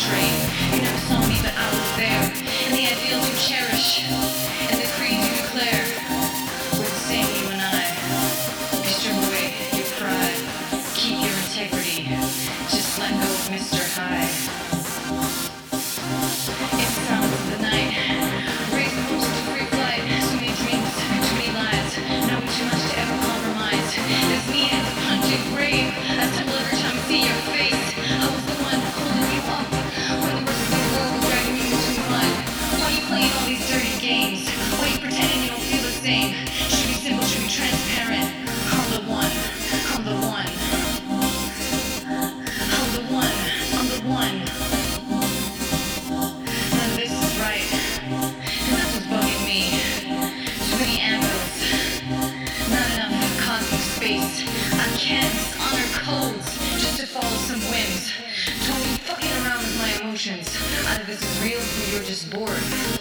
You never saw me, but I was there. And the ideals you cherish, and the creeds you declare, we're the same, you and I. You strip your pride, keep your integrity. Just let go of Mr. Hyde. Can't honor codes just to follow some whims. Tony, fucking around with my emotions. Either this is real or you're just bored.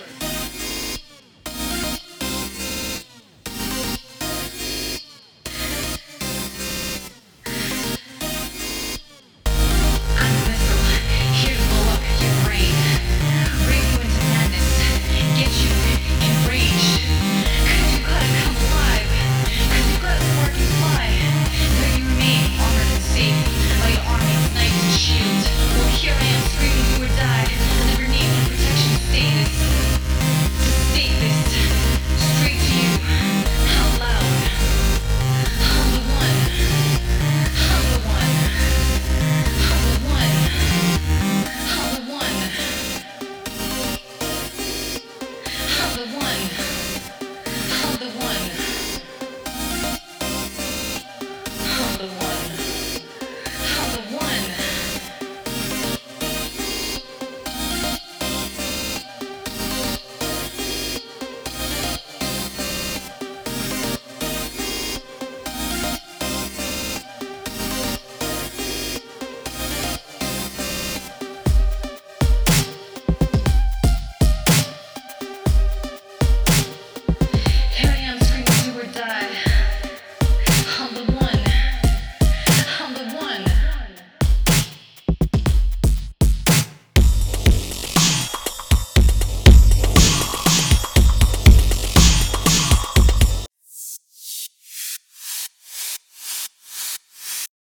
one.